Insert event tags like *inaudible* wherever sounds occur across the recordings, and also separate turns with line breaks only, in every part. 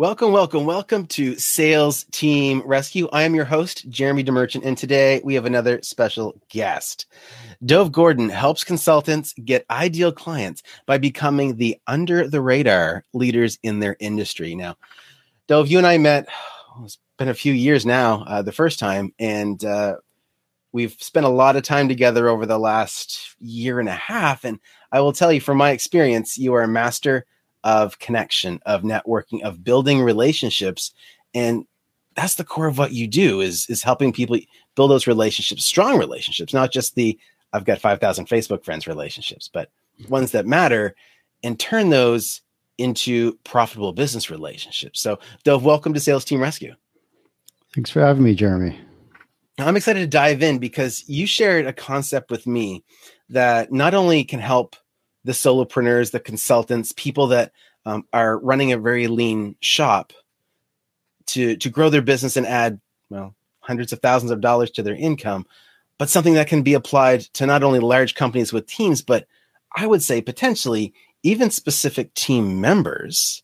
Welcome, welcome, welcome to Sales Team Rescue. I am your host, Jeremy DeMerchant, and today we have another special guest. Dov Gordon helps consultants get ideal clients by becoming the under the radar leaders in their industry. Now, Dov, you and I met, oh, it's been a few years now, uh, the first time, and uh, we've spent a lot of time together over the last year and a half. And I will tell you from my experience, you are a master of connection, of networking, of building relationships. And that's the core of what you do is, is helping people build those relationships, strong relationships, not just the I've got 5,000 Facebook friends relationships, but mm-hmm. ones that matter and turn those into profitable business relationships. So, Dov, welcome to Sales Team Rescue.
Thanks for having me, Jeremy.
I'm excited to dive in because you shared a concept with me that not only can help the solopreneurs, the consultants, people that um, are running a very lean shop to to grow their business and add well hundreds of thousands of dollars to their income, but something that can be applied to not only large companies with teams, but I would say potentially even specific team members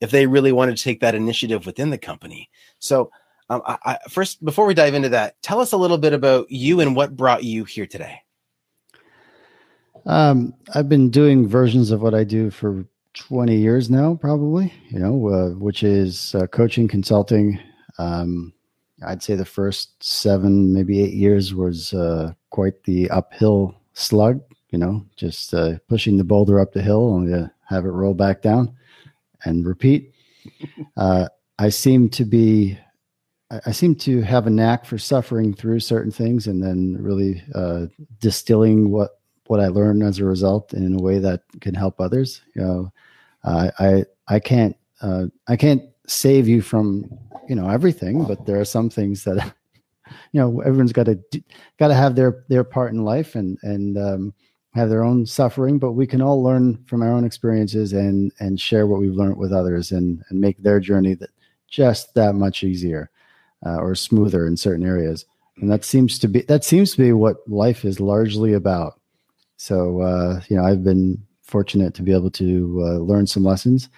if they really want to take that initiative within the company. So, um, I, I, first, before we dive into that, tell us a little bit about you and what brought you here today.
Um, I've been doing versions of what I do for 20 years now, probably, you know, uh, which is uh, coaching, consulting. Um, I'd say the first seven, maybe eight years was uh, quite the uphill slug, you know, just uh, pushing the boulder up the hill only to have it roll back down and repeat. *laughs* Uh, I seem to be I seem to have a knack for suffering through certain things and then really uh, distilling what what I learned as a result in a way that can help others. You know, uh, I I can't uh, I can't save you from you know everything, but there are some things that *laughs* you know everyone's got to got to have their their part in life and and um, have their own suffering. But we can all learn from our own experiences and and share what we've learned with others and and make their journey that just that much easier uh, or smoother in certain areas. And that seems to be that seems to be what life is largely about. So uh, you know, I've been fortunate to be able to uh, learn some lessons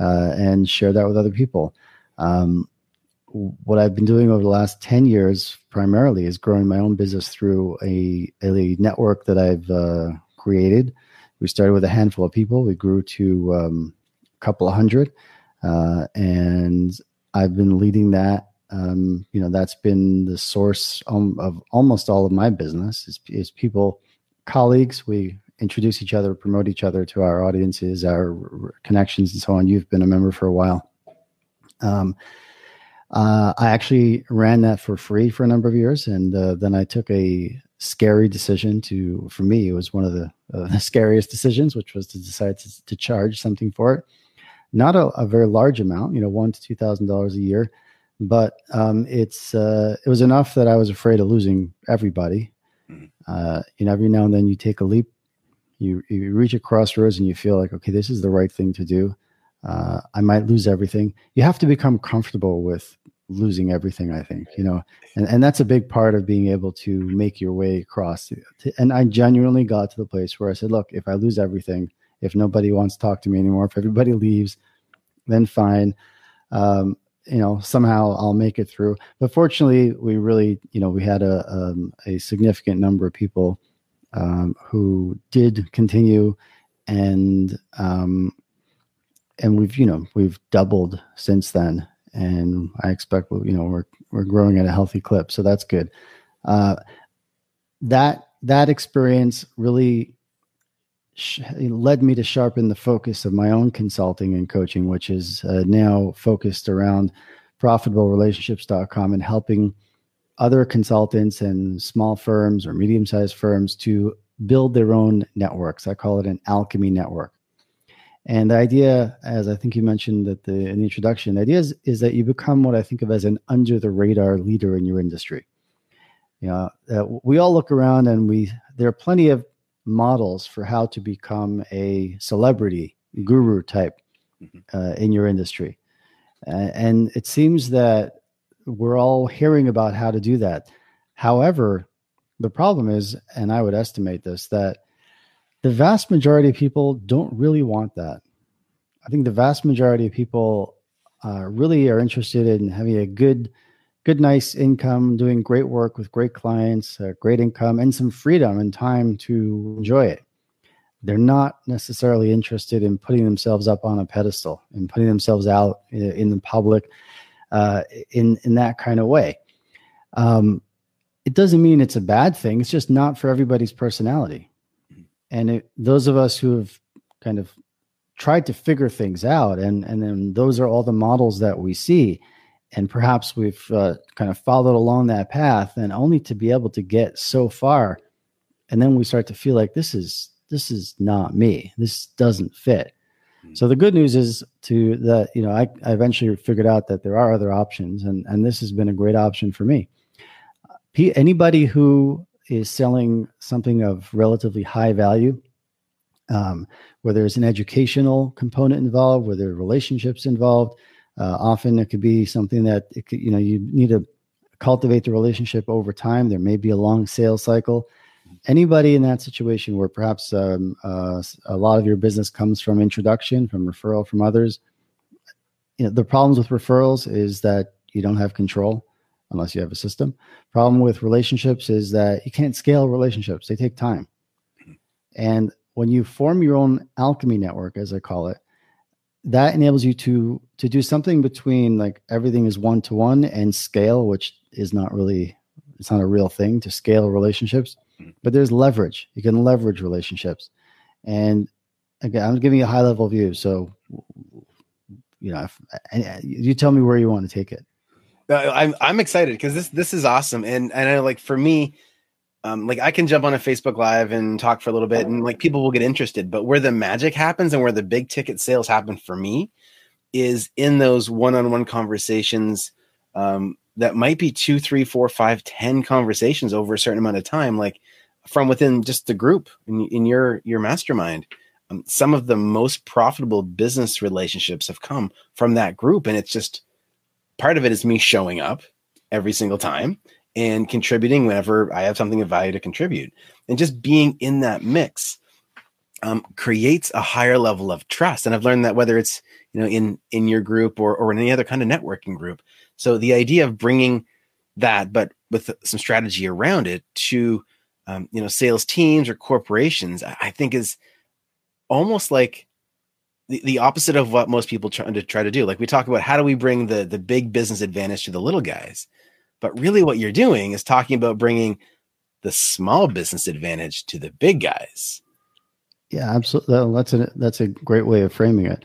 uh, and share that with other people. Um, what I've been doing over the last 10 years primarily is growing my own business through a, a network that I've uh, created. We started with a handful of people, we grew to um, a couple of hundred, uh, and I've been leading that. Um, you know, that's been the source of almost all of my business is, is people colleagues. We introduce each other, promote each other to our audiences, our connections, and so on. You've been a member for a while. Um, uh, I actually ran that for free for a number of years, and uh, then I took a scary decision to. For me, it was one of the, uh, the *laughs* scariest decisions, which was to decide to, to charge something for it. Not a, a, very large amount, you know, one to two thousand dollars a year, but um, it's uh, it was enough that I was afraid of losing everybody uh, and every now and then you take a leap, you, you reach a crossroads and you feel like, okay, this is the right thing to do. Uh, I might lose everything. You have to become comfortable with losing everything, I think, you know, and, and that's a big part of being able to make your way across. And I genuinely got to the place where I said, look, if I lose everything, if nobody wants to talk to me anymore, if everybody leaves, then fine. Um, you know somehow I'll make it through. But fortunately, we really you know we had a um, a significant number of people um, who did continue, and um, and we've you know we've doubled since then, and I expect you know we're we're growing at a healthy clip, so that's good. Uh, that that experience really sh- led me to sharpen the focus of my own consulting and coaching, which is uh, now focused around profitablerelationships.com and helping other consultants and small firms or medium sized firms to build their own networks. I call it an alchemy network. And the idea, as I think you mentioned at the, in the introduction, the idea is, is that you become what I think of as an under the radar leader in your industry. You know, uh, we all look around and we there are plenty of models for how to become a celebrity guru type mm-hmm. uh, in your industry, uh, and it seems that we're all hearing about how to do that. However, the problem is, and I would estimate this, that the vast majority of people don't really want that. I think the vast majority of people uh, really are interested in having a good, good, nice income, doing great work with great clients, uh, great income, and some freedom and time to enjoy it. They're not necessarily interested in putting themselves up on a pedestal and putting themselves out in, in the public uh, in in that kind of way. Um, it doesn't mean it's a bad thing. It's just not for everybody's personality. And it, those of us who have kind of tried to figure things out, and and then those are all the models that we see, and perhaps we've uh, kind of followed along that path, and only to be able to get so far, and then we start to feel like this is this is not me. This doesn't fit. So the good news is to that you know I, I eventually figured out that there are other options, and and this has been a great option for me. P- anybody who is selling something of relatively high value, um, where there's an educational component involved, where there are relationships involved, uh, often it could be something that could, you know you need to cultivate the relationship over time. There may be a long sales cycle anybody in that situation where perhaps um, uh, a lot of your business comes from introduction, from referral from others, you know, the problems with referrals is that you don't have control unless you have a system. Problem with relationships is that you can't scale relationships; they take time. And when you form your own alchemy network, as I call it, that enables you to to do something between like everything is one to one and scale, which is not really it's not a real thing to scale relationships mm. but there's leverage. You can leverage relationships. And again, I'm giving you a high level view. So, you know, if, you tell me where you want to take it.
Uh, I'm I'm excited because this this is awesome, and and I like for me, um, like I can jump on a Facebook Live and talk for a little bit, and like people will get interested. But where the magic happens and where the big ticket sales happen for me is in those one-on-one conversations um, that might be two, three, four, five, ten conversations over a certain amount of time, like from within just the group in, in your your mastermind. Um, some of the most profitable business relationships have come from that group, and it's just part of it is me showing up every single time and contributing whenever I have something of value to contribute, and just being in that mix um, creates a higher level of trust. And I've learned that whether it's you know in in your group or or in any other kind of networking group, so the idea of bringing that, but with some strategy around it, to um, you know sales teams or corporations, I think is almost like the, the opposite of what most people try to try to do. Like we talk about how do we bring the the big business advantage to the little guys, but really what you're doing is talking about bringing the small business advantage to the big guys.
Yeah, absolutely. That's a that's a great way of framing it.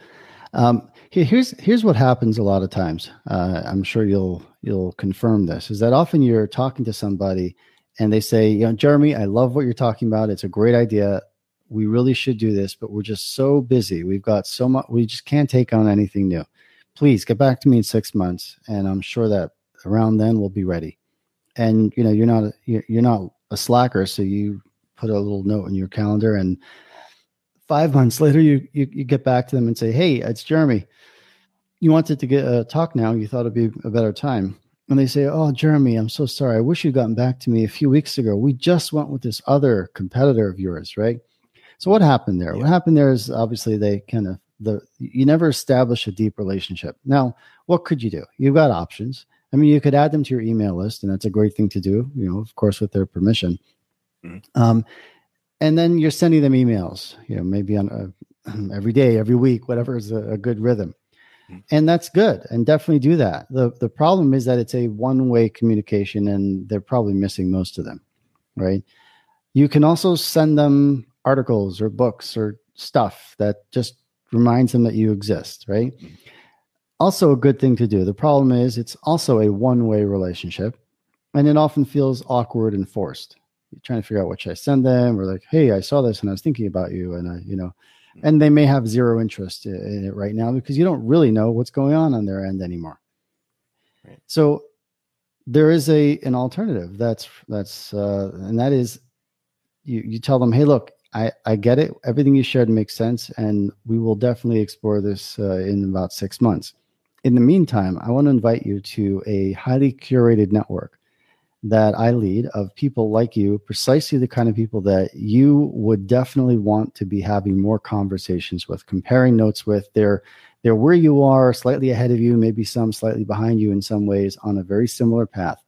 Um, here's here's what happens a lot of times. Uh, I'm sure you'll you'll confirm this. Is that often you're talking to somebody and they say, you know, Jeremy, I love what you're talking about. It's a great idea. We really should do this, but we're just so busy. We've got so much. We just can't take on anything new. Please get back to me in six months, and I'm sure that around then we'll be ready. And you know, you're not you're not a slacker, so you put a little note in your calendar and five months *laughs* later, you, you, you get back to them and say, "Hey, it's Jeremy. You wanted to get a talk now. You thought it'd be a better time." And they say, "Oh, Jeremy, I'm so sorry. I wish you'd gotten back to me a few weeks ago. We just went with this other competitor of yours, right?" So what happened there? Yeah. What happened there is obviously they kind of the you never establish a deep relationship. Now, what could you do? You've got options. I mean, you could add them to your email list, and that's a great thing to do. You know, of course, with their permission. Mm-hmm. Um, and then you're sending them emails you know maybe on a, *clears throat* every day every week whatever is a, a good rhythm mm-hmm. and that's good and definitely do that the the problem is that it's a one way communication and they're probably missing most of them right you can also send them articles or books or stuff that just reminds them that you exist right mm-hmm. Also a good thing to do the problem is it's also a one way relationship and it often feels awkward and forced trying to figure out what should I send them, or like, hey, I saw this and I was thinking about you, and I, you know, mm-hmm. and they may have zero interest in it right now because you don't really know what's going on on their end anymore. Right. So, there is a an alternative. That's that's uh, and that is you you tell them, hey, look, I I get it. Everything you shared makes sense, and we will definitely explore this uh, in about six months. In the meantime, I want to invite you to a highly curated network that I lead of people like you, precisely the kind of people that you would definitely want to be having more conversations with, comparing notes with. They're they're where you are, slightly ahead of you, maybe some slightly behind you in some ways on a very similar path.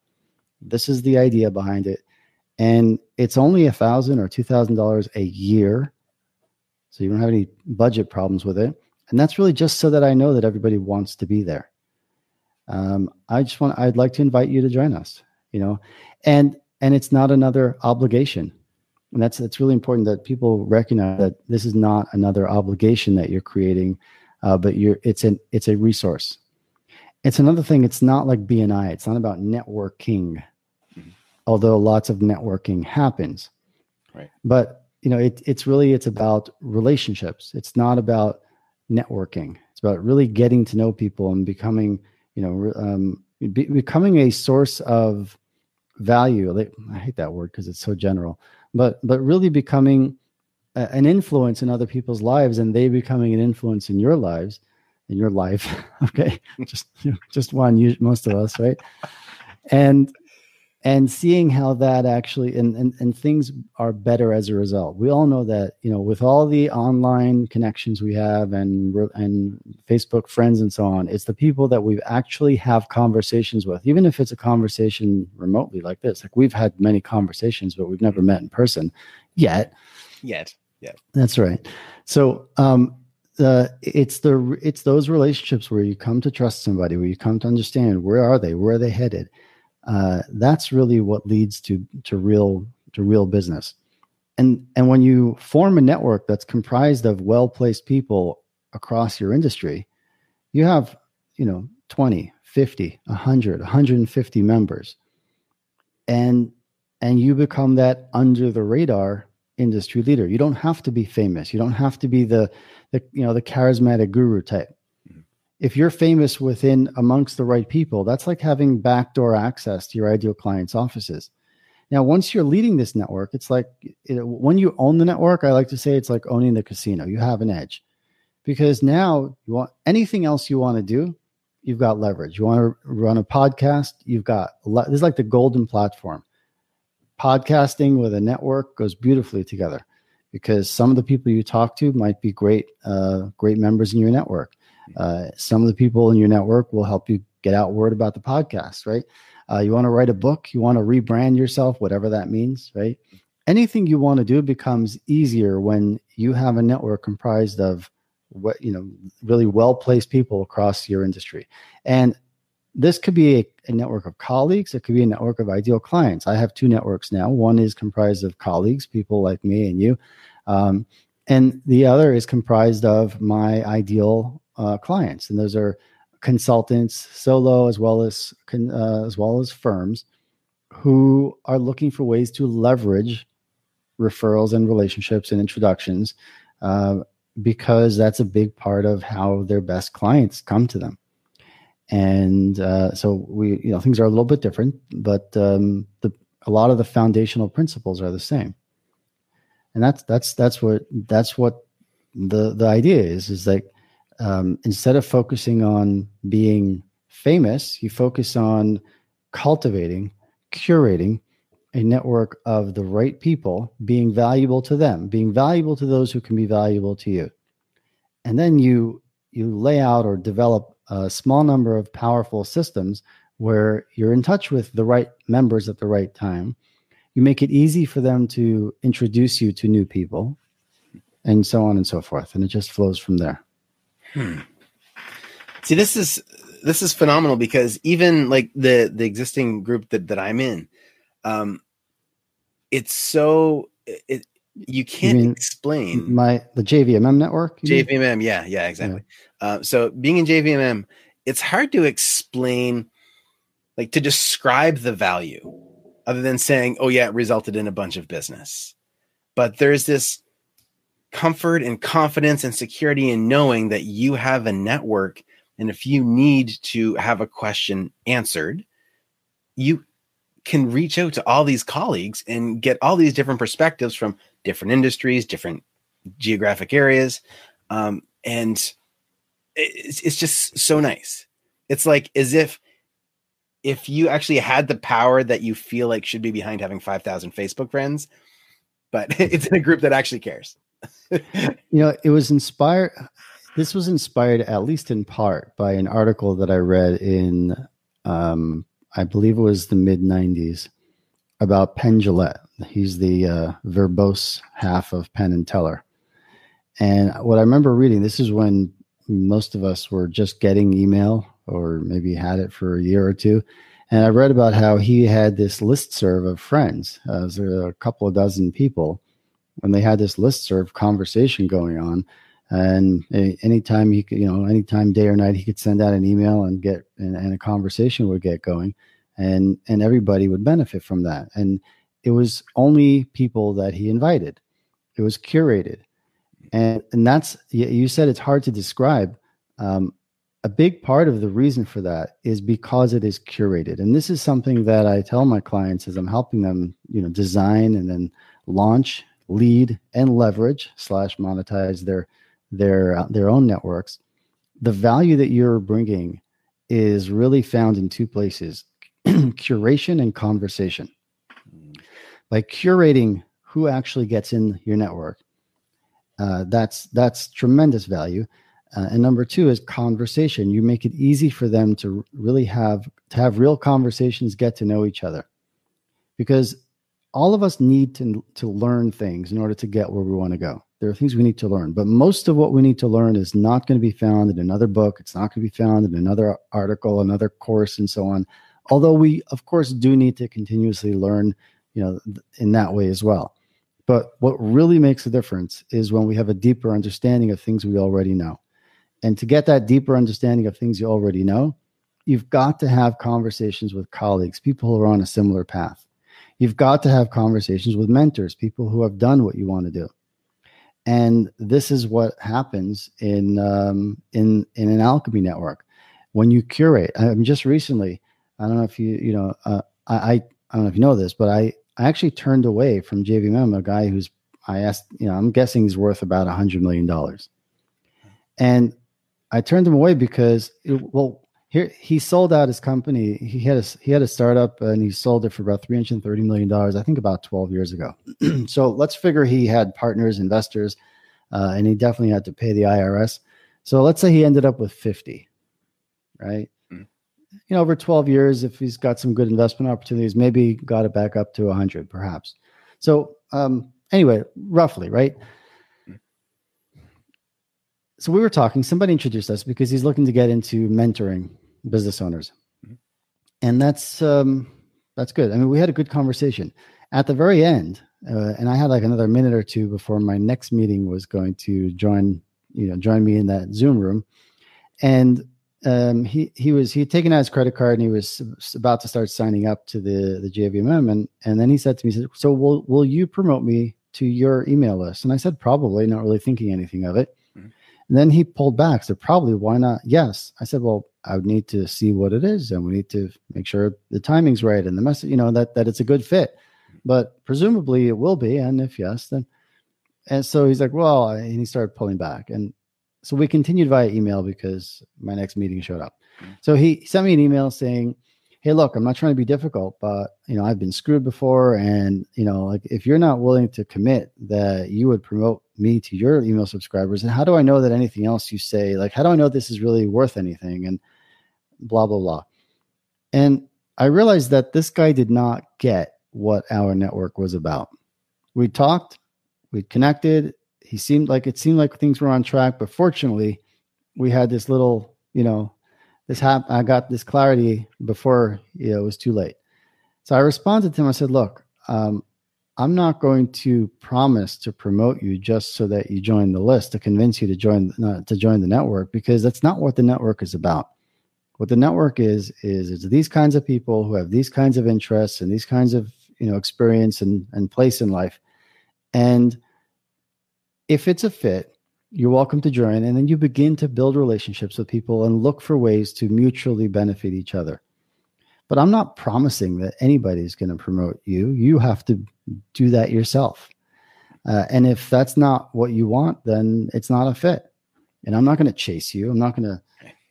This is the idea behind it. And it's only a thousand or two thousand dollars a year. So you don't have any budget problems with it. And that's really just so that I know that everybody wants to be there. Um, I just want I'd like to invite you to join us you know? And and it's not another obligation. And that's that's really important that people recognize that this is not another obligation that you're creating uh, but you're it's an it's a resource. It's another thing it's not like bni it's not about networking mm-hmm. although lots of networking happens.
Right.
But you know it, it's really it's about relationships. It's not about networking. It's about really getting to know people and becoming you know um, be, becoming a source of value. I hate that word because it's so general but but really becoming a, an influence in other people's lives and they becoming an influence in your lives in your life *laughs* okay? *laughs* Just just one most of us right? And and seeing how that actually and, and and things are better as a result. We all know that you know with all the online connections we have and and facebook friends and so on it's the people that we actually have conversations with even if it's a conversation remotely like this. Like we've had many conversations but we've never met in person yet.
Yet. Yeah
that's right. So um uh, it's the it's those relationships where you come to trust somebody where you come to understand where are they where are they headed uh, that's really what leads to to real to real business. And and when you form a network that's comprised of well placed people across your industry, you have you know 20, 50, 100, 150 members, and and you become that under the radar industry leader. You don't have to be famous. You don't have to be the the you know the charismatic guru type if you're famous within amongst the right people, that's like having backdoor access to your ideal clients' offices. Now, once you're leading this network, it's like when you own the network, I like to say it's like owning the casino. You have an edge because now you want anything else you want to do, you've got leverage. You want to run a podcast, you've got this is like the golden platform. Podcasting with a network goes beautifully together because some of the people you talk to might be great, uh, great members in your network uh, some of the people in your network will help you get out word about the podcast, right? Uh, you want to write a book, you want to rebrand yourself, whatever that means, right? Anything you want to do becomes easier when you have a network comprised of what you know really well placed people across your industry and this could be a, a, network of colleagues it could be a network of ideal clients i have two networks now one is comprised of colleagues people like me and you um, and the other is comprised of my ideal uh, clients, and those are consultants, solo as well as uh, as well as firms who are looking for ways to leverage referrals and relationships and introductions uh, because that's a big part of how their best clients come to them. And uh, so we, you know, things are a little bit different, but um, the a lot of the foundational principles are the same. And that's that's that's what that's what the the idea is is like um, instead of focusing on being famous, you focus on cultivating, curating a network of the right people, being valuable to them, being valuable to those who can be valuable to you. And then you you lay out or develop a small number of powerful systems where you're in touch with the right members at the right time. You make it easy for them to introduce you to new people and so on and so forth. And it just flows from there.
Hmm. See, this is this is phenomenal because even like the the existing group that that I'm in, um, it's so it you can't you explain
my the JVMM network.
JVMM, yeah, yeah, exactly. Yeah. Uh, so being in JVMM, it's hard to explain, like to describe the value, other than saying, "Oh yeah, it resulted in a bunch of business." But there's this comfort and confidence and security in knowing that you have a network. And if you need to have a question answered, you can reach out to all these colleagues and get all these different perspectives from different industries, different geographic areas. Um, and it's, it's just so nice. It's like as if if you actually had the power that you feel like should be behind having 5,000 Facebook friends, but *laughs* it's in a group that actually cares.
You know, it was inspired. This was inspired, at least in part, by an article that I read in, um, I believe it was the mid 90s, about Penn Jillette. He's the uh, verbose half of Penn and Teller. And what I remember reading, this is when most of us were just getting email or maybe had it for a year or two. And I read about how he had this listserv of friends. Uh, there a couple of dozen people, and they had this listserv conversation going on. And anytime he could, you know, anytime day or night, he could send out an email and get, and, and a conversation would get going, and and everybody would benefit from that. And it was only people that he invited. It was curated, and and that's you said it's hard to describe. Um, a big part of the reason for that is because it is curated and this is something that i tell my clients as i'm helping them you know design and then launch lead and leverage slash monetize their their uh, their own networks the value that you're bringing is really found in two places *clears throat* curation and conversation. By curating who actually gets in your network uh, that's that's tremendous value. Uh, and number two is conversation. You make it easy for them to really have to have real conversations, get to know each other, because all of us need to to learn things in order to get where we want to go. There are things we need to learn, but most of what we need to learn is not going to be found in another book. It's not going to be found in another article, another course, and so on. Although we, of course, do need to continuously learn, you know, in that way as well. But what really makes a difference is when we have a deeper understanding of things we already know. And to get that deeper understanding of things you already know, you've got to have conversations with colleagues, people who are on a similar path. You've got to have conversations with mentors, people who have done what you want to do. And this is what happens in um, in in an alchemy network when you curate. I mean, just recently, I don't know if you you know uh, I I don't know if you know this, but I I actually turned away from JVM a guy who's I asked you know I'm guessing he's worth about a hundred million dollars, and I turned him away because it, well, here he sold out his company. He had a he had a startup and he sold it for about three hundred thirty million dollars. I think about twelve years ago. *clears throat* so let's figure he had partners, investors, uh, and he definitely had to pay the IRS. So let's say he ended up with fifty, right? Mm. You know, over twelve years, if he's got some good investment opportunities, maybe got it back up to hundred, perhaps. So um, anyway, roughly, right? so we were talking somebody introduced us because he's looking to get into mentoring business owners mm-hmm. and that's um that's good i mean we had a good conversation at the very end uh, and i had like another minute or two before my next meeting was going to join you know join me in that zoom room and um, he he was he had taken out his credit card and he was about to start signing up to the the JVMM and and then he said to me, he said, "So will will you promote me to your email list?" And I said, "Probably," not really thinking anything of it. And then he pulled back. So probably why not? Yes. I said, well, I would need to see what it is, and we need to make sure the timing's right and the message, you know, that that it's a good fit. But presumably it will be, and if yes, then. And so he's like, well, and he started pulling back, and so we continued via email because my next meeting showed up. Mm-hmm. So he sent me an email saying, hey look i'm not trying to be difficult but you know i've been screwed before. And you know like if you're not willing to commit that you would promote me to your email subscribers and how do i know that anything else you say like how do i know this is really worth anything? And blah blah blah. And i realized that this guy did not get what our network was about. We talked we connected. He seemed like it seemed like things were on track but fortunately we had this little you know this hap- I got this clarity before you know, it was too late. So I responded to him. I said, "Look, um, I'm not going to promise to promote you just so that you join the list to convince you to join uh, to join the network because that's not what the network is about. What the network is is it's these kinds of people who have these kinds of interests and these kinds of you know experience and, and place in life, and if it's a fit, you're welcome to join. And then you begin to build relationships with people and look for ways to mutually benefit each other. but I'm not promising that anybody's going to promote you. You have to do that yourself. Uh, and if that's not what you want, then it's not a fit. And I'm not going to chase you. I'm not going to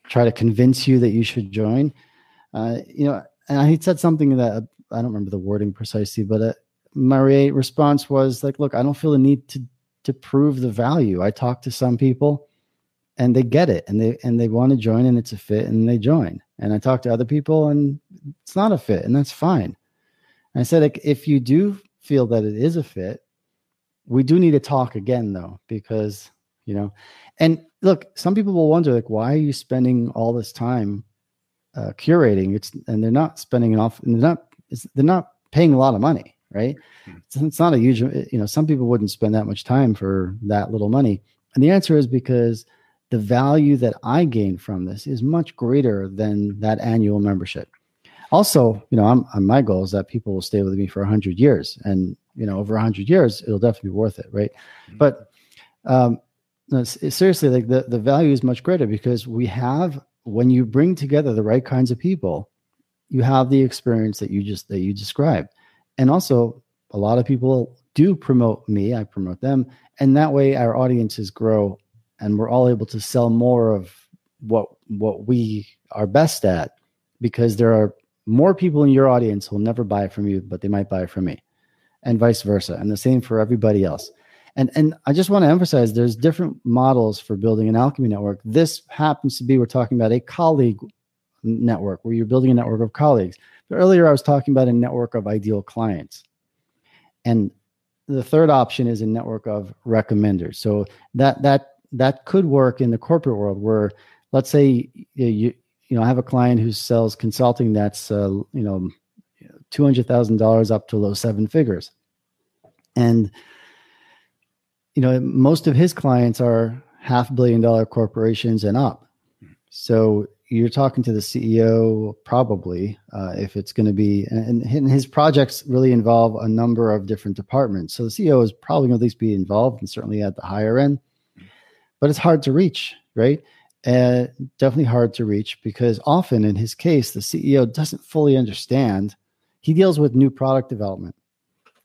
try to convince you that you should join. Uh, you know, and he said something that I don't remember the wording precisely, but uh, my response was like, "Look, I don't feel the need to to prove the value. I talk to some people, and they get it, and they and they want to join, and it's a fit, and they join. And I talk to other people, and it's not a fit, and that's fine. And I said, like, if you do feel that it is a fit, we do need to talk again, though, because you know, and look, some people will wonder, like, why are you spending all this time uh, curating? It's and they're not spending enough, and they're not they're not paying a lot of money, right? Hmm. It's, it's not a huge, you know, some people wouldn't spend that much time for that little money. And the answer is because the value that I gain from this is much greater than that annual membership. Also, you know, I'm, I'm my goal is that people will stay with me for 100 years, and you know, over 100 years, it'll definitely be worth it, right? Mm-hmm. But um, no, seriously, like the the value is much greater because we have when you bring together the right kinds of people, you have the experience that you just that you described and also a lot of people do promote me i promote them and that way our audiences grow and we're all able to sell more of what what we are best at because there are more people in your audience who will never buy from you but they might buy from me and vice versa. And the same for everybody else. And and i just want to emphasize there's different models for building an alchemy network. This happens to be we're talking about a colleague network where you're building a network of colleagues. Earlier, I was talking about a network of ideal clients. And the third option is a network of recommenders. So that that that could work in the corporate world where let's say you you know I have a client who sells consulting that's uh, you know two hundred thousand dollars up to low seven figures, and you know most of his clients are half billion dollar corporations and up. So you're talking to the CEO probably uh, if it's going to be, and, and, his projects really involve a number of different departments. So the CEO is probably going to at least be involved and certainly at the higher end, but it's hard to reach, right? Uh, definitely hard to reach because often in his case, the CEO doesn't fully understand. He deals with new product development,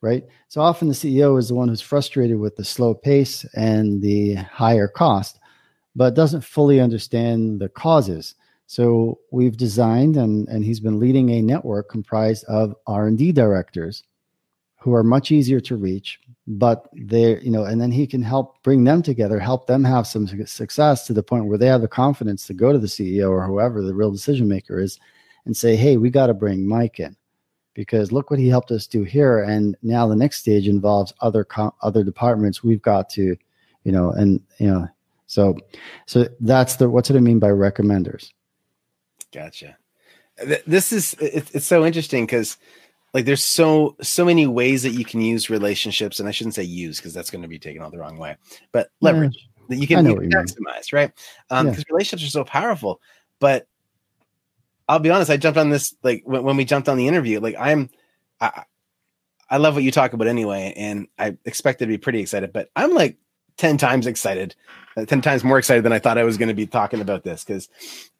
right? So often the CEO is the one who's frustrated with the slow pace and the higher cost, but doesn't fully understand the causes so we've designed and, and he's been leading a network comprised of R&D directors who are much easier to reach, but they're, you know, and then he can help bring them together, help them have some success to the point where they have the confidence to go to the CEO or whoever the real decision maker is and say, hey, we got to bring Mike in because look what he helped us do here. And now the next stage involves other, other departments. We've got to, you know, and, you know, so, so that's the, what's it I mean by recommenders?
Gotcha. This is it's so interesting because like there's so so many ways that you can use relationships, and I shouldn't say use because that's going to be taken all the wrong way, but leverage yeah. that you can, you can maximize, right? Um, because yeah. relationships are so powerful. But I'll be honest, I jumped on this like when, when we jumped on the interview. Like I'm, I, I love what you talk about anyway, and I expected to be pretty excited, but I'm like 10 times excited, uh, 10 times more excited than I thought I was going to be talking about this because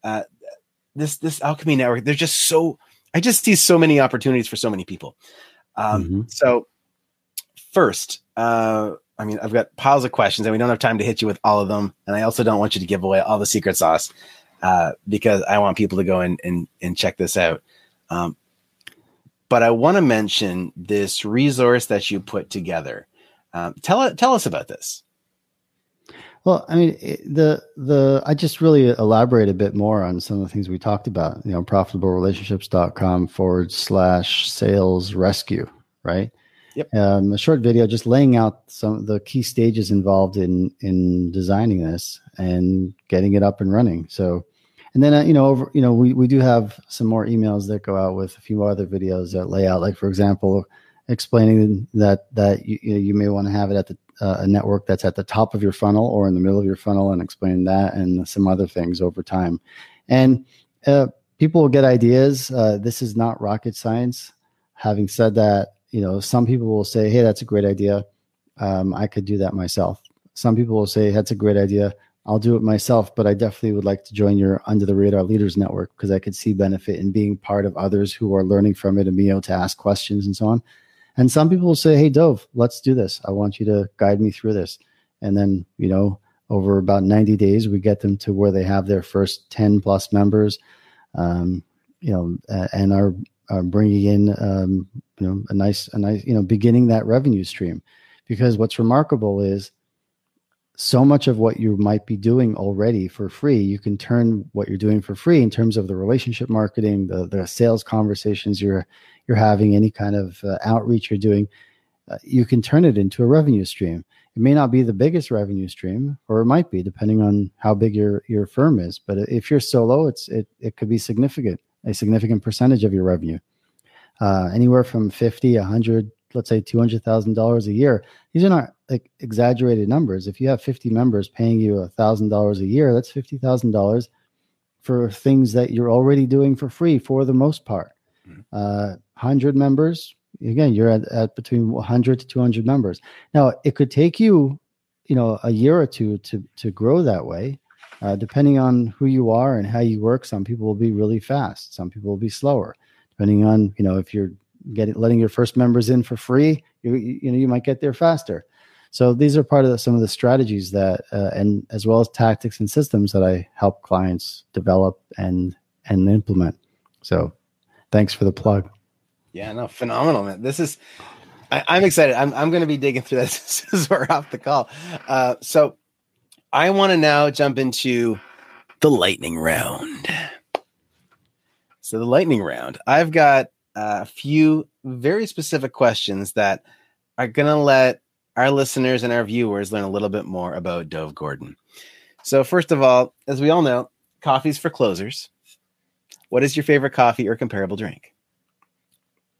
uh, this this alchemy network there's just so i just see so many opportunities for so many people. Um, mm-hmm. so first uh, i mean i've got piles of questions and we don't have time to hit you with all of them. And i also don't want you to give away all the secret sauce uh, because i want people to go and and, and check this out. Um, but i want to mention this resource that you put together. Um, tell tell us about this
well, I mean, the the I just really elaborate a bit more on some of the things we talked about. You know, profitablerelationships.com forward slash sales rescue, right?
Yep.
Um, a short video just laying out some of the key stages involved in in designing this and getting it up and running. So, and then uh, you know, over you know, we we do have some more emails that go out with a few other videos that lay out, like for example, explaining that that you, you may want to have it at the a network that's at the top of your funnel or in the middle of your funnel and explain that and some other things over time. And uh, people will get ideas. Uh, this is not rocket science. Having said that, you know, some people will say, "Hey, that's a great idea. Um, I could do that myself." Some people will say, "That's a great idea. I'll do it myself, but I definitely would like to join your Under the Radar Leaders Network because I could see benefit in being part of others who are learning from it and being able to ask questions and so on. And some people will say, Hey, Dov, let's do this. I want you to guide me through this. And then, you know, over about 90 days, we get them to where they have their first 10 plus members, um, you know, and are, are bringing in, um, you know, a nice, a nice, you know, beginning that revenue stream. Because what's remarkable is so much of what you might be doing already for free you can turn what you're doing for free in terms of the relationship marketing the, the sales conversations you're you're having any kind of uh, outreach you're doing uh, you can turn it into a revenue stream. It may not be the biggest revenue stream or it might be depending on how big your your firm is but if you're solo it's it, it could be significant a significant percentage of your revenue. Uh, anywhere from 50 100 let's say $200000 a year these are not like exaggerated numbers. If you have 50 members paying you a thousand dollars a year, that's fifty thousand dollars for things that you're already doing for free for the most part. Mm-hmm. Uh, hundred members, again, you're at, at between 100 to 200 members. Now, it could take you, you know, a year or two to to grow that way, uh, depending on who you are and how you work. Some people will be really fast. Some people will be slower, depending on you know if you're getting letting your first members in for free. You you know you might get there faster. So these are part of the, some of the strategies that, uh, and as well as tactics and systems that I help clients develop and and implement. So, thanks for the plug.
Yeah, no, phenomenal, man. This is, I, am excited. I'm I'm going to be digging through this *laughs* as we're off the call. Uh, so, I want to now jump into the lightning round. So the lightning round. I've got a few very specific questions that are going to let our listeners and our viewers learn a little bit more about Dov Gordon. So, first of all, as we all know, coffee's for closers. What is your favorite coffee or comparable drink?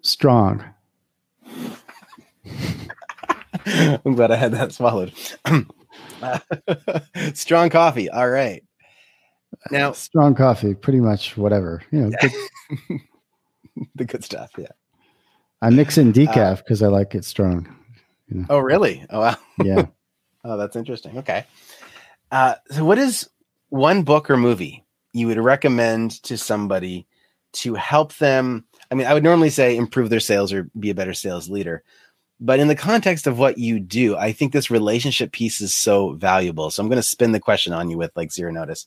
Strong. *laughs*
I'm glad I had that swallowed. *laughs* strong coffee. All right. Now,
strong coffee, pretty much whatever, you know, good. *laughs* *laughs*
the good stuff. Yeah.
I mix in decaf because uh, I like it strong.
You know? Oh, really? Oh, wow.
Yeah. *laughs*
oh, that's interesting. Okay. Uh, so, what is one book or movie you would recommend to somebody to help them? I mean, I would normally say improve their sales or be a better sales leader. But in the context of what you do, I think this relationship piece is so valuable. So I'm going to spin the question on you with like zero notice.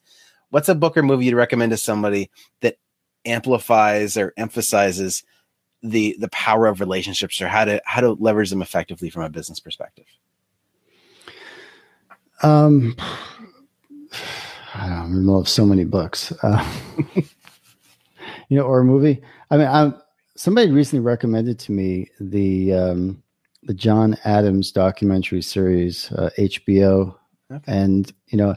What's a book or movie you'd recommend to somebody that amplifies or emphasizes the the power of relationships or how to how to leverage them effectively from a business perspective?
Um, I don't know of so many books, uh, you know, or a movie. I mean, I'm, somebody recently recommended to me the um, the John Adams documentary series, uh, HBO, okay. and you know,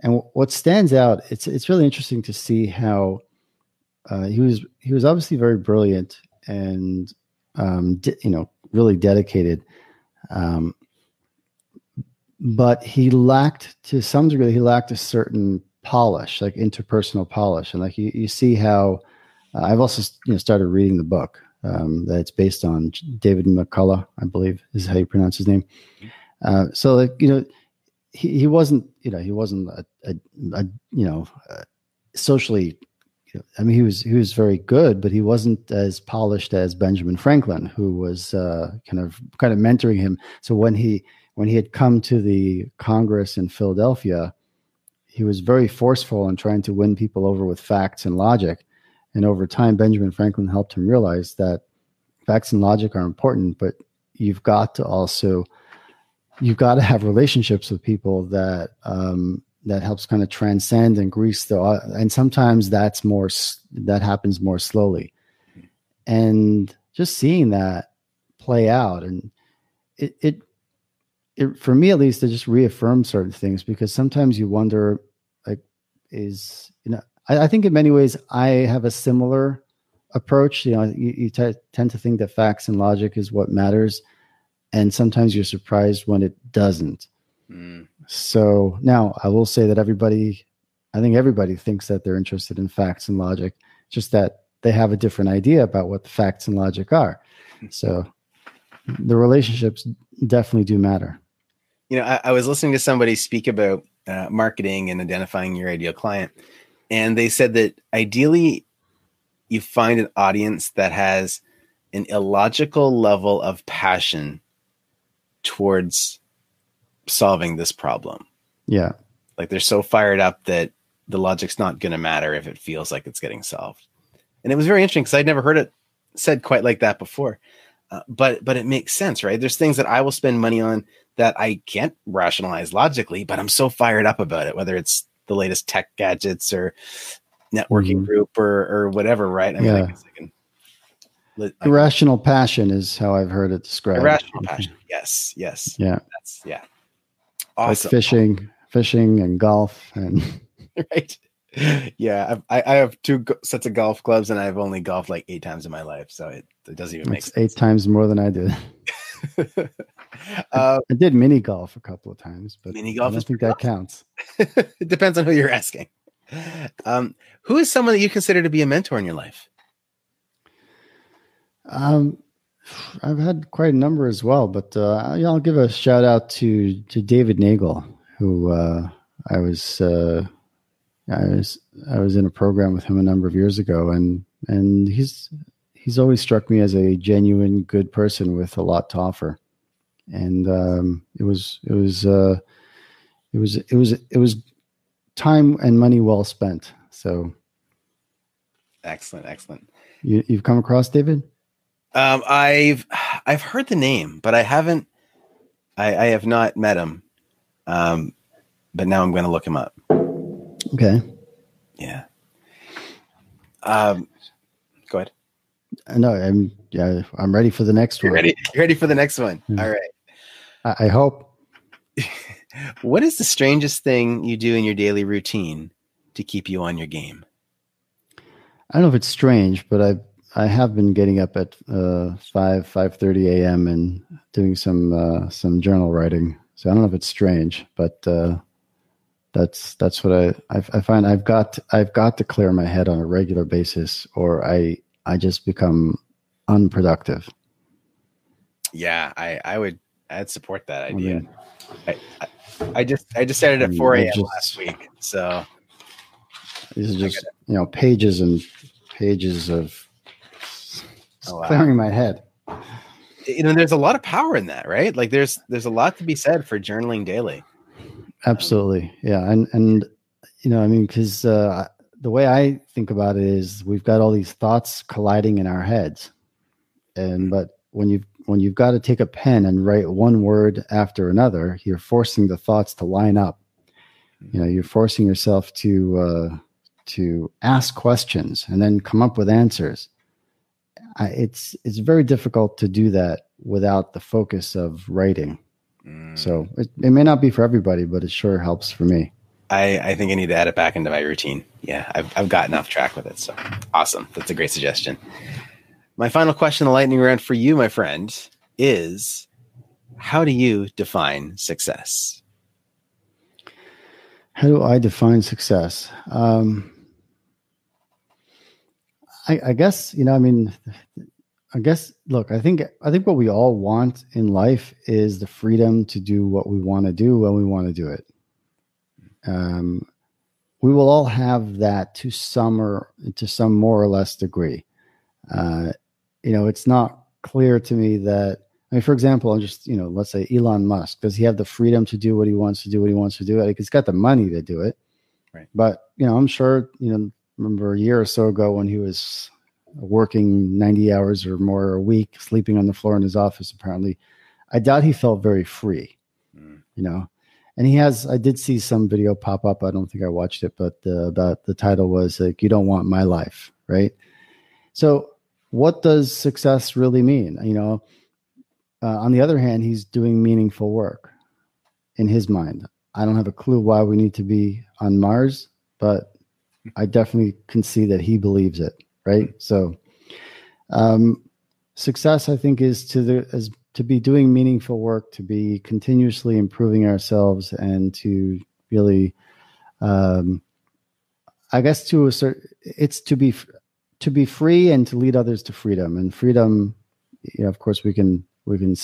and what stands out, it's it's really interesting to see how uh, he was he was obviously very brilliant and um, you know really dedicated. Um, but he lacked to some degree he lacked a certain polish like interpersonal polish. And like you, you see how uh, i've also you know started reading the book um, that it's based on david mccullough i believe is how you pronounce his name. Uh, so like you know he, he wasn't you know he wasn't a, a, a you know uh, socially I mean, he was he was very good, but he wasn't as polished as Benjamin Franklin, who was uh, kind of kind of mentoring him. So when he when he had come to the Congress in Philadelphia, he was very forceful in trying to win people over with facts and logic. And over time, Benjamin Franklin helped him realize that facts and logic are important, but you've got to also you've got to have relationships with people that um, that helps kind of transcend and grease the and sometimes that's more that happens more slowly. And just seeing that play out and it it, it for me at least to just reaffirm certain things because sometimes you wonder like is you know I, I think in many ways i have a similar approach you know you, you t- tend to think that facts and logic is what matters and sometimes you're surprised when it doesn't So now I will say that everybody, I think everybody thinks that they're interested in facts and logic, just that they have a different idea about what the facts and logic are. So the relationships definitely do matter.
You know, I, I was listening to somebody speak about uh, marketing and identifying your ideal client. And they said that ideally you find an audience that has an illogical level of passion towards solving this problem.
Yeah.
Like they're so fired up that the logic's not going to matter if it feels like it's getting solved. And it was very interesting because I'd never heard it said quite like that before. Uh, but but it makes sense, right? There's things that I will spend money on that I can't rationalize logically, but I'm so fired up about it, whether it's the latest tech gadgets or networking mm-hmm. group or or whatever, right? I mean,
yeah. I can, I irrational passion is how I've heard it described.
Irrational passion. Yes. Yes.
Yeah.
That's yeah.
Awesome. Like fishing, fishing, and golf, and *laughs*
right. Yeah, I, I have two sets of golf clubs, and I've only golfed like eight times in my life, so it, it doesn't even make
sense. eight times more than I did. *laughs* uh, I did mini golf a couple of times, but mini golf. I don't think that counts. *laughs*
it depends on who you're asking. Um, who is someone that you consider to be a mentor in your life?
Um, I've had quite a number as well, but uh, I'll give a shout out to to David Nagel, who uh, I was uh, I was I was in a program with him a number of years ago, and and he's he's always struck me as a genuine good person with a lot to offer, and um, it was it was uh, it was it was it was time and money well spent. So
excellent, excellent.
You, you've come across David?
Um, I've I've heard the name, but I haven't. I, I have not met him. Um, but now I'm going to look him up.
Okay.
Yeah. Um, go ahead.
No, I'm yeah, I'm ready for the next
You're
one.
Ready? You're ready for the next one. Mm-hmm. All right.
I, I hope. *laughs*
what is the strangest thing you do in your daily routine to keep you on your game?
I don't know if it's strange, but I I have been getting up at uh, five five thirty a.m. and doing some uh, some journal writing. So I don't know if it's strange, but uh, that's that's what I, I, I find I've got I've got to clear my head on a regular basis, or I I just become unproductive.
Yeah, I I would I'd support that idea. I, mean, I, I, I just I just started at four a.m. last week, so
these are just you know pages and pages of oh, wow. clearing my head.
You know, there's a lot of power in that, right? Like there's there's a lot to be said for journaling daily.
Absolutely, yeah, and and you know, I mean, because uh, the way I think about it is, we've got all these thoughts colliding in our heads, and but when you've when you've got to take a pen and write one word after another, you're forcing the thoughts to line up. You know, you're forcing yourself to uh, to ask questions and then come up with answers. I, it's it's very difficult to do that without the focus of writing. Mm. So it, it may not be for everybody, but it sure helps for me.
I, I think I need to add it back into my routine. Yeah, I've, I've gotten off track with it. So awesome. That's a great suggestion. My final question, the lightning round for you, my friend, is how do you define success?
How do I define success? Um, I, I guess, you know, I mean, I guess look, I think I think what we all want in life is the freedom to do what we want to do when we want to do it. Um, we will all have that to some or to some more or less degree. Uh, you know, it's not clear to me that I mean, for example, I'm just you know, let's say Elon Musk does he have the freedom to do what he wants to do what he wants to do? It? Like he's got the money to do it,
right?
But you know, I'm sure you know. Remember a year or so ago when he was working 90 hours or more a week, sleeping on the floor in his office, apparently. I doubt he felt very free, mm. you know. And he has, I did see some video pop up. I don't think I watched it, but uh, about the title was like, You Don't Want My Life, right? So, what does success really mean? You know, uh, on the other hand, he's doing meaningful work in his mind. I don't have a clue why we need to be on Mars, but I definitely can see that he believes it right? So, um, success, I think, is to the as to be doing meaningful work, to be continuously improving ourselves, and to really, um, I guess, to a certain, it's to be to be free and to lead others to freedom. And freedom, you know, of course, we can we can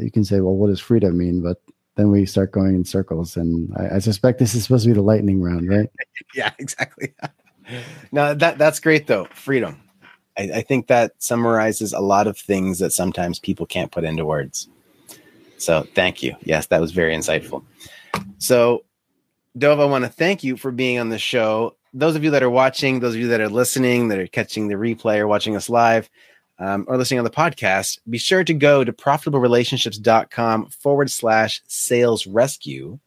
you can say, well, what does freedom mean? But then we start going in circles. And I, I suspect this is supposed to be the lightning round, right? *laughs*
yeah, exactly. *laughs* no, that that's great though. Freedom. I, I think that summarizes a lot of things that sometimes people can't put into words. So thank you. Yes, that was very insightful. So, Dov, I want to thank you for being on the show. Those of you that are watching, those of you that are listening, that are catching the replay or watching us live, um, or listening on the podcast, be sure to go to profitablerelationships.com forward slash sales rescue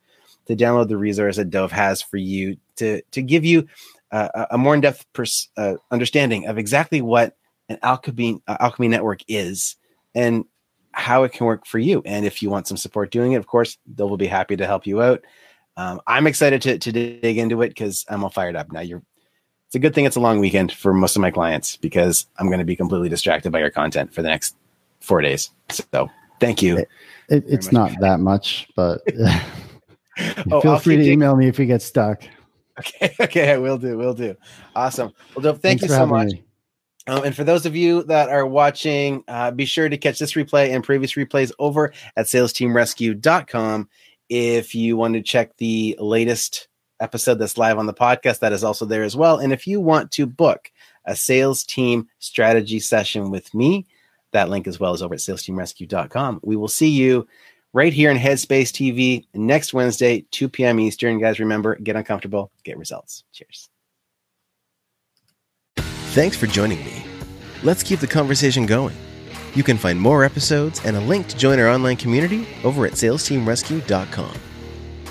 to download the resource that Dov has for you to, to give you uh, a more in-depth pers- uh, understanding of exactly what an alchemy uh, alchemy network is and how it can work for you. And if you want some support doing it, of course, Dov will be happy to help you out. Um, I'm excited to, to dig into it because I'm all fired up now. You're it's a good thing it's a long weekend for most of my clients because I'm going to be completely distracted by your content for the next four days. So thank you.
It, it, it's not that much, but *laughs* *laughs* oh, feel I'll free to email me if you get stuck.
Okay, *laughs* okay, I will do, will do. Awesome. Well, Dov, thank Thanks you so much. Um, and for those of you that are watching, uh, be sure to catch this replay and previous replays over at salesteamrescue.com. If you want to check the latest episode that's live on the podcast, that is also there as well. And if you want to book a sales team strategy session with me, that link as well is over at salesteamrescue.com. We will see you right here in Headspace TV next Wednesday, 2 p.m. Eastern. Guys, remember, get uncomfortable, get results. Cheers.
Thanks for joining me. Let's keep the conversation going. You can find more episodes and a link to join our online community over at salesteamrescue.com.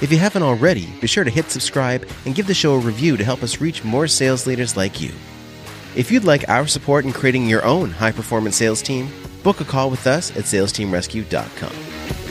If you haven't already, be sure to hit subscribe and give the show a review to help us reach more sales leaders like you. If you'd like our support in creating your own high performance sales team, book a call with us at salesteamrescue.com.